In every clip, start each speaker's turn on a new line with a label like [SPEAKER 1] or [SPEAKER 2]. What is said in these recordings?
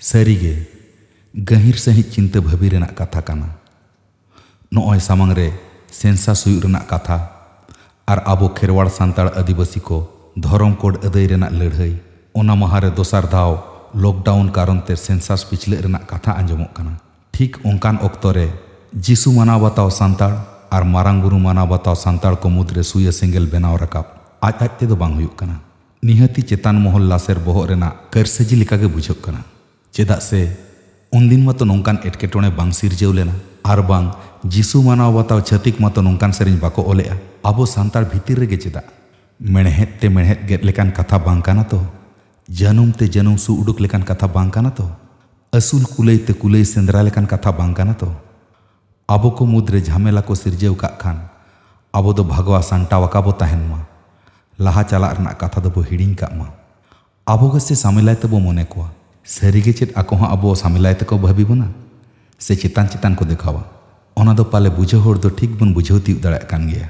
[SPEAKER 1] ᱥᱟᱹᱨᱤᱜᱮ ᱜᱟᱹᱦᱤᱨ ᱥᱟᱺᱦᱤᱡ ᱪᱤᱱᱛᱟᱹ ᱵᱷᱟᱹᱵᱤ ᱨᱮᱱᱟᱜ ᱠᱟᱛᱷᱟ ᱠᱟᱱᱟ ᱱᱚᱜᱼᱚᱭ ᱥᱟᱢᱟᱝ ᱨᱮ ᱥᱮᱱᱥᱟᱥ ᱦᱩᱭᱩᱜ ᱨᱮᱱᱟᱜ ᱠᱟᱛᱷᱟ ᱟᱨ ᱟᱵᱚ ᱠᱷᱮᱨᱣᱟᱲ ᱥᱟᱱᱛᱟᱲ ᱟᱹᱫᱤᱵᱟᱹᱥᱤ ᱠᱚ ᱫᱷᱚᱨᱚᱢ ᱠᱳᱰ ᱟᱹᱫᱟᱹᱭ ᱨᱮᱱᱟᱜ ᱞᱟᱹᱲᱦᱟᱹᱭ ᱚᱱᱟ ᱢᱟᱦᱟᱨᱮ ᱫᱚᱥᱟᱨ ᱫᱷᱟᱣ ᱞᱚᱠᱰᱟᱣᱩᱱ ᱠᱟᱨᱚᱱᱛᱮ ᱥᱮᱱᱥᱟᱥ ᱯᱤᱪᱷᱞᱟᱹᱜ ᱨᱮᱱᱟᱜ ᱠᱟᱛᱷᱟ ᱟᱸᱡᱚᱢᱚᱜ ᱠᱟᱱᱟ ᱴᱷᱤᱠ ᱚᱱᱠᱟᱱ ᱚᱠᱛᱚ ᱨᱮ ᱡᱤᱥᱩ ᱢᱟᱱᱟᱣ ᱵᱟᱛᱟᱣ ᱥᱟᱱᱛᱟᱲ ᱟᱨ ᱢᱟᱨᱟᱝ ᱵᱩᱨᱩ ᱢᱟᱱᱟᱣ ᱵᱟᱛᱟᱣ ᱥᱟᱱᱛᱟᱲ ᱠᱚ ᱢᱩᱫᱽᱨᱮ ᱥᱩᱭᱟᱹ ᱥᱮᱸᱜᱮᱞ ᱵᱮᱱᱟᱣ ᱨᱟᱠᱟᱵ ᱟᱡ ᱟᱡ ᱛᱮᱫᱚ ᱵᱟᱝ ᱦᱩᱭᱩᱜ ᱠᱟᱱᱟ ᱱᱤᱦᱟᱹᱛᱤ ᱪᱮᱛᱟᱱ ᱢᱚᱦᱚᱞ ᱞᱟᱥᱮᱨ ᱵᱚᱦᱚᱜ ᱨᱮᱱᱟᱜ ᱠᱟᱹᱨᱥᱟᱹᱡᱤ ᱞᱮᱠᱟᱜᱮ ᱵᱩᱡᱷᱟᱹᱜ ᱠᱟᱱᱟ ᱪᱮᱫᱟᱜ ᱥᱮ ᱩᱱᱫᱤᱱ ᱢᱟᱛᱚ ᱱᱚᱝᱠᱟᱱ ᱮᱴᱠᱮᱴᱚᱬᱮ ᱵᱟᱝ ᱥᱤᱨᱡᱟᱹᱣ ᱞᱮᱱᱟ ᱟᱨ ᱵᱟᱝ ᱡᱤᱥᱩ ᱢᱟᱱᱟᱣ ᱵᱟᱛᱟᱣ ᱪᱷᱟᱹᱛᱤᱠ ᱢᱟᱛᱚ ᱱᱚᱝᱠᱟᱱ ᱥᱮᱨᱮᱧ ᱵᱟᱠᱚ ᱚᱞᱮᱜᱼᱟ ᱟᱵᱚ ᱥᱟᱱᱛᱟᱲ ᱵᱷᱤᱛᱤᱨ ᱨᱮᱜᱮ ᱪᱮᱫᱟᱜ ᱢᱮᱬᱦᱮᱫ ᱛᱮ ᱢᱮᱬᱦᱮᱫ ᱜᱮᱫ ᱞᱮᱠᱟᱱ ᱠᱟᱛᱷᱟ ᱵᱟᱝ ᱠᱟᱱᱟ ᱛᱚ ᱡᱟᱹᱱᱩᱢ ᱛᱮ ᱡᱟᱹᱱᱩᱢ ᱥᱩ ᱩᱰᱩᱠ ᱞᱮᱠᱟᱱ ᱠᱟᱛᱷᱟ ᱵᱟᱝ ᱠᱟᱱᱟ ᱛᱚ ᱟᱹᱥᱩᱞ ᱠᱩᱞᱟᱹᱭ ᱛᱮ ᱠᱩᱞᱟᱹᱭ ᱥᱮᱸᱫᱽᱨᱟ ᱞᱮᱠᱟᱱ ᱠᱟᱛᱷᱟ ᱵᱟᱝ ᱠᱟᱱᱟ ᱛᱚ ᱟᱵᱚ ᱠᱚ ᱢᱩᱫᱽᱨᱮ ᱡᱷᱟᱢᱮᱞᱟ ᱠᱚ ᱥᱤᱨᱡᱟᱹᱣ ᱠᱟᱜ ᱠᱷᱟᱱ ᱟᱵᱚ ᱫᱚ ᱵᱷᱟᱜᱣᱟ ᱥᱟᱢᱴᱟᱣ ᱟᱠᱟᱵᱚ ᱛᱟᱦᱮᱱ ᱢᱟ ᱞᱟᱦᱟ ᱪᱟᱞᱟᱜ ᱨᱮᱱᱟᱜ ᱠᱟᱛᱷᱟ ᱫᱚᱵᱚ ᱦᱤᱲᱤᱧ ᱠᱟᱜ ᱢᱟ ᱟᱵᱚ ᱜᱮᱥᱮ ᱥᱟᱢᱮᱞᱟᱭ ᱛᱮᱵᱚ ᱢᱚᱱᱮ ᱠᱚᱣᱟ ᱥᱟᱹᱨᱤᱜᱮ ᱪᱮᱫ ᱟᱠᱚ ᱦᱚᱸ ᱟᱵᱚ ᱥᱟᱢᱮᱞᱟᱭ ᱛᱮᱠᱚ ᱵᱷᱟᱹᱵᱤ ᱵᱚᱱᱟ ᱥᱮ ᱪᱮᱛᱟᱱ ᱪᱮᱛᱟᱱ ᱠᱚ ᱫᱮᱠᱷᱟᱣᱟ ᱚᱱᱟ ᱫᱚ ᱯᱟᱞᱮ ᱵᱩᱡᱷᱟᱹᱣ ᱦᱚᱲ ᱫᱚ ᱴᱷᱤᱠ ᱵᱚᱱ ᱵᱩᱡᱷᱟᱹᱣ ᱛᱤᱭᱳᱜ ᱫᱟᱲᱮᱭᱟᱜ ᱠᱟᱱ ᱜᱮᱭᱟ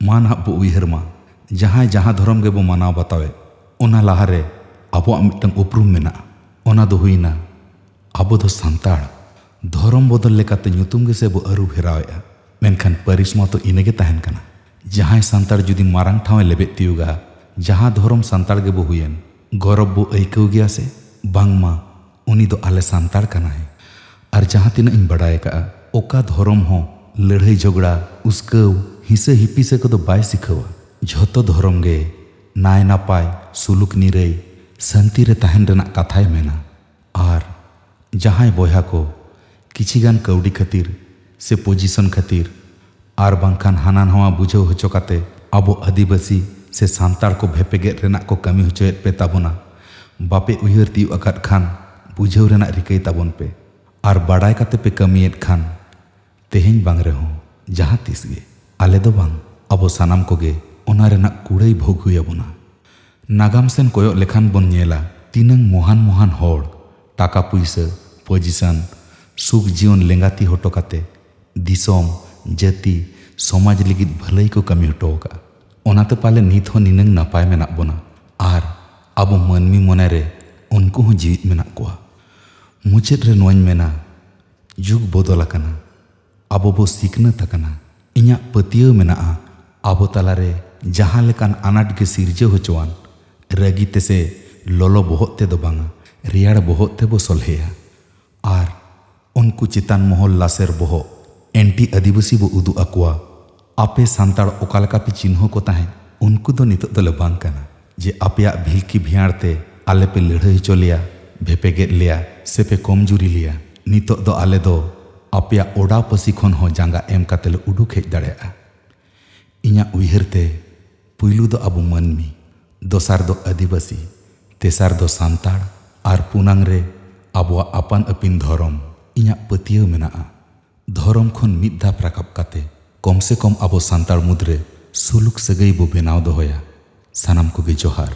[SPEAKER 1] ᱢᱟ ᱱᱟᱦᱟᱜ ᱵᱚ ᱩᱭᱦᱟᱹᱨ ᱢᱟ ᱡᱟᱦᱟᱸᱭ ᱡᱟᱦᱟᱸ ᱫᱷᱚᱨᱚᱢ ᱜᱮᱵᱚ ᱢᱟᱱᱟᱣ ᱵᱟᱛᱟᱣᱮᱫ ᱚᱱᱟ ᱞᱟᱦᱟᱨᱮ ᱟᱵᱚᱣᱟᱜ ᱢᱤᱫᱴᱟᱝ ᱩᱯᱨᱩᱢ ᱢᱮᱱᱟᱜᱼᱟ ᱚᱱᱟ ᱫᱚ ᱦᱩᱭᱱᱟ ᱟᱵᱚ ᱫᱚ ᱥᱟᱱᱛᱟᱲ ᱫᱷᱚᱨᱚᱢ ᱵᱚᱫᱚᱞ ᱞᱮᱠᱟᱛᱮ ᱧᱩᱛᱩᱢ ᱜᱮᱥᱮ ᱵᱚ ᱟᱹᱨᱩ ᱯᱷᱮᱨᱟᱣᱮᱫᱼᱟ ᱢᱮᱱᱠᱷᱟᱱ ᱯᱟᱹᱨᱤᱥ ᱢᱟᱛᱚ ᱤᱱᱟᱹᱜᱮ ᱛᱟᱦᱮᱱ ᱠᱟᱱᱟ ᱡᱟᱦᱟᱸᱭ ᱥᱟᱱᱛᱟᱲ ᱡᱩᱫᱤ ᱢᱟᱨᱟᱝ ᱴᱷᱟᱶᱮ ᱞᱮᱵᱮᱫ ᱛᱤᱭᱳᱜᱟ ᱡᱟᱦᱟᱸ ᱫᱷᱚᱨᱚᱢ ᱥᱟᱱᱛᱟᱲ ᱜᱮᱵᱚ ᱦᱩᱭᱮᱱ ᱜᱚᱨᱚᱵ ᱵᱚ ᱟᱹᱭᱠᱟᱹᱣ ᱜᱮᱭᱟ ᱥᱮ ᱵᱟᱝᱢᱟ ᱩᱱᱤ ᱫᱚ ᱟᱞᱮ ᱥᱟᱱᱛᱟᱲ ᱠᱟᱱᱟᱭ ᱟᱨ ᱡᱟᱦᱟᱸ ᱛᱤᱱᱟᱹᱜ ᱤᱧ ᱵᱟᱰᱟᱭ ᱟᱠᱟᱜᱼᱟ ᱚᱠᱟ ᱫᱷᱚᱨᱚᱢ ᱦᱚᱸ ᱞᱟᱹᱲᱦᱟᱹᱭ ᱡᱷᱚᱜᱽᱲᱟ ᱩᱥᱠᱟᱹᱣ ᱦᱤᱥᱟᱹ ᱦᱤᱯᱤᱥᱟᱹ ᱠᱚᱫᱚ ᱵᱟᱭ ᱥᱤᱠᱷᱟᱹᱣᱟ ᱡᱷᱚᱛᱚ ᱫᱷᱚᱨᱚᱢ ᱜᱮ ᱱᱟᱭ ᱱᱟᱯᱟᱭ ᱥᱩᱞᱩᱠ ᱱᱤᱨᱟᱹᱭ ᱥᱟᱱᱛᱤ ᱨᱮ ᱛᱟᱦᱮᱱ ᱨᱮᱱᱟᱜ ᱠᱟᱛᱷᱟᱭ ᱢᱮᱱᱟ ᱟᱨ ᱡᱟᱦᱟᱸᱭ ᱵᱚᱭᱦᱟ ᱠᱚ ᱠᱤᱪᱷᱤᱜᱟᱱ ᱠᱟᱹᱣᱰᱤ ᱠᱷᱟᱹᱛᱤᱨ ᱥᱮ ᱯᱚᱡᱤᱥᱚᱱ ᱠᱷᱟᱹᱛᱤᱨ ᱟᱨ ᱵᱟᱝᱠᱷᱟᱱ ᱦᱟᱱᱟ ᱱᱟᱣᱟ ᱵᱩᱡᱷᱟᱹᱣ ᱦᱚᱪᱚ ᱠᱟᱛᱮ ᱟᱵᱚ ᱟᱹᱫᱤᱵᱟᱹᱥᱤ ᱥᱮ ᱥᱟᱱᱛᱟᱲ ᱠᱚ ᱵᱷᱮᱯᱮᱜᱮᱫ ᱨᱮᱱᱟᱜ ᱠᱚ ᱠᱟᱹᱢᱤ ᱦᱚᱪᱚᱭᱮᱫ ᱯᱮ ᱛᱟᱵᱚᱱᱟ ᱵᱟᱯᱮ ᱩᱭᱦᱟᱹᱨ ᱛᱤᱭᱳᱜ ᱟᱠᱟᱫ ᱠᱷᱟᱱ ᱵᱩᱡᱷᱟᱹᱣ ᱨᱮᱱᱟᱜ ᱨᱤᱠᱟᱹᱭ ᱛᱟᱵᱚᱱ ᱯᱮ ᱟᱨ ᱵᱟᱰᱟᱭ ᱠᱟᱛᱮ ᱯᱮ ᱠᱟᱹᱢᱤᱭᱮᱫ ᱠᱷᱟᱱ ᱛᱮᱦᱮᱧ ᱵᱟᱝ ᱨᱮᱦᱚᱸ ᱡᱟᱦᱟᱸ ᱛᱤᱥ ᱜᱮ ᱟᱞᱮ ᱫᱚ ᱵᱟᱝ ᱟᱵᱚ ᱥᱟᱱᱟᱢ ᱠᱚᱜᱮ ᱚᱱᱟ ᱨᱮᱱᱟᱜ ᱠᱩᱲᱟᱹᱭ ᱵᱷᱳᱜᱽ ᱦᱩᱭᱟᱵᱚᱱᱟ ᱱᱟᱜᱟᱢ ᱥᱮᱱ ᱠᱚᱭᱚᱜ ᱞᱮᱠᱷᱟᱱ ᱵᱚᱱ ᱧᱮᱞᱟ ᱛᱤᱱᱟᱹᱝ ᱢᱚᱦᱟᱱ ᱢᱚᱦᱟᱱ ᱦᱚᱲ ᱴᱟᱠᱟ ᱯᱩᱭᱥᱟᱹ ᱯᱚᱡᱤᱥᱚᱱ ᱥᱩᱠ ᱡᱤᱭᱚᱱ ᱞᱮᱸᱜᱟᱛᱤ ᱦᱚᱴᱚ ᱠᱟᱛᱮ ᱫᱤᱥᱚᱢ ᱡᱟᱹᱛᱤ ᱥᱚᱢᱟᱡᱽ ᱞᱟᱹᱜᱤᱫ ᱵᱷᱟᱹᱞᱟᱹᱭ ᱠᱚ ᱠᱟᱹᱢᱤ ᱦᱚᱴᱚ ᱟᱠᱟᱜᱼᱟ ᱚᱱᱟᱛᱮ ᱯᱟᱞᱮ ᱱᱤᱛ ᱦᱚᱸ ᱱᱤᱱᱟᱹᱝ ᱱᱟᱯᱟᱭ ᱢᱮᱱᱟᱜ ᱵᱚᱱᱟ ᱟᱨ ᱟᱵᱚ ᱢᱟᱹᱱᱢᱤ ᱢᱚᱱᱮᱨᱮ ᱩᱱᱠᱩ ᱦᱚᱸ ᱡᱤᱣᱤᱫ ᱢᱮᱱᱟᱜ ᱠᱚᱣᱟ ᱢᱩᱪᱟᱹᱫ ᱨᱮ ᱱᱚᱣᱟᱧ ᱢᱮᱱᱟ ᱡᱩᱜᱽ ᱵᱚᱫᱚᱞ ᱟᱠᱟᱱᱟ ᱟᱵᱚ ᱵᱚ ᱥᱤᱠᱷᱱᱟᱹᱛ ᱟᱠᱟᱱᱟ ᱤᱧᱟᱹᱜ ᱯᱟᱹᱛᱭᱟᱹᱣ ᱢᱮᱱᱟᱜᱼᱟ ᱟᱵᱚ ᱛᱟᱞᱟᱨᱮ ᱡᱟᱦᱟᱸ ᱞᱮᱠᱟᱱ ᱟᱱᱟᱴ ᱜᱮ ᱥᱤᱨᱡᱟᱹᱣ ᱦᱚᱪᱚᱣᱟᱱ ᱨᱟᱹᱜᱤ ᱛᱮᱥᱮ ᱞᱚᱞᱚ ᱵᱚᱦᱚᱜ ᱛᱮᱫᱚ ᱵᱟᱝᱟ ᱨᱮᱭᱟᱲ ᱵᱚᱦᱚᱜ ᱛᱮᱵᱚ ᱥᱚᱞᱦᱮᱭᱟ ᱟᱨ ᱩᱱᱠᱩ ᱪᱮᱛᱟᱱ ᱢᱚᱦᱚᱞ ᱞᱟᱥᱮᱨ ᱵᱚᱦᱚᱜ ᱮᱱᱴᱤ ᱟᱹᱫᱤᱵᱟᱹᱥᱤ ᱵᱚ ᱩᱫᱩᱜ ᱟᱠᱚᱣᱟ ᱟᱯᱮ ᱥᱟᱱᱛᱟᱲ ᱚᱠᱟ ᱞᱮᱠᱟ ᱯᱮ ᱪᱤᱱᱦᱟᱹᱣ ᱠᱚ ᱛᱟᱦᱮᱸᱫ ᱩᱱᱠᱩ ᱫᱚ ᱱᱤᱛᱚᱜ ᱫᱚᱞᱮ ᱵᱟᱝ ᱠᱟᱱᱟ ᱡᱮ ᱟᱯᱮᱭᱟᱜ ᱵᱷᱤᱞᱠᱤ ᱵᱷᱤᱭᱟᱲ ᱛᱮ ᱟᱞᱮ ᱯᱮ ᱞᱟᱹᱲᱦᱟᱹᱭ ᱦᱚᱪᱚ ᱞᱮᱭᱟ ᱵᱷᱮᱯᱮᱜᱮᱫ ᱞᱮᱭᱟ ᱥᱮ ᱯᱮ ᱠᱚᱢᱡᱩᱨᱤ ᱞᱮᱭᱟ ᱱᱤᱛᱚᱜ ᱫᱚ ᱟᱞᱮ ᱫᱚ ᱟᱯᱮᱭᱟᱜ ᱚᱰᱟᱣ ᱯᱟᱹᱥᱤ ᱠᱷᱚᱱ ᱦᱚᱸ ᱡᱟᱸᱜᱟ ᱮᱢ ᱠᱟᱛᱮ ᱞᱮ ᱩᱰᱩᱠ ᱦᱮᱡ ᱫᱟᱲᱮᱭᱟᱜᱼᱟ ᱤᱧᱟᱹᱜ ᱩᱭᱦᱟᱹᱨ ᱛᱮ ᱯᱩᱭᱞᱩ ᱫᱚ ᱟᱵᱚ ᱢᱟᱹᱱᱢᱤ ᱫᱚᱥᱟᱨ ᱫᱚ ᱟᱹᱫᱤᱵᱟᱹᱥᱤ ᱛᱮᱥᱟᱨ ᱫᱚ ᱥᱟᱱᱛᱟᱲ ᱟᱨ ᱯᱩᱱᱟᱝ ᱨᱮ ᱟᱵᱚᱣᱟᱜ ᱟᱯᱟᱱ ᱟᱹᱯᱤᱱ ᱫᱷᱚᱨᱚᱢ ᱤᱧᱟᱹᱜ ᱯᱟᱹᱛᱭᱟᱹᱣ ᱢᱮᱱᱟᱜᱼᱟ ᱫᱷᱚᱨᱚᱢ ᱠᱷᱚᱱ ᱢᱤᱫ ᱫᱷᱟᱯ ᱨᱟᱠᱟᱵ ᱠᱟᱛᱮ ᱠᱚᱢ ᱥᱮ ᱠᱚᱢ ᱟᱵᱚ ᱥᱟᱱᱛᱟᱲ ᱢᱩᱫᱽᱨᱮ ᱥᱩᱞᱩᱠ ᱥᱟᱹᱜᱟᱹᱭ ᱵᱚ ᱵᱮᱱᱟᱣ ᱫᱚᱦᱚᱭᱟ সানাম কবি জোহার।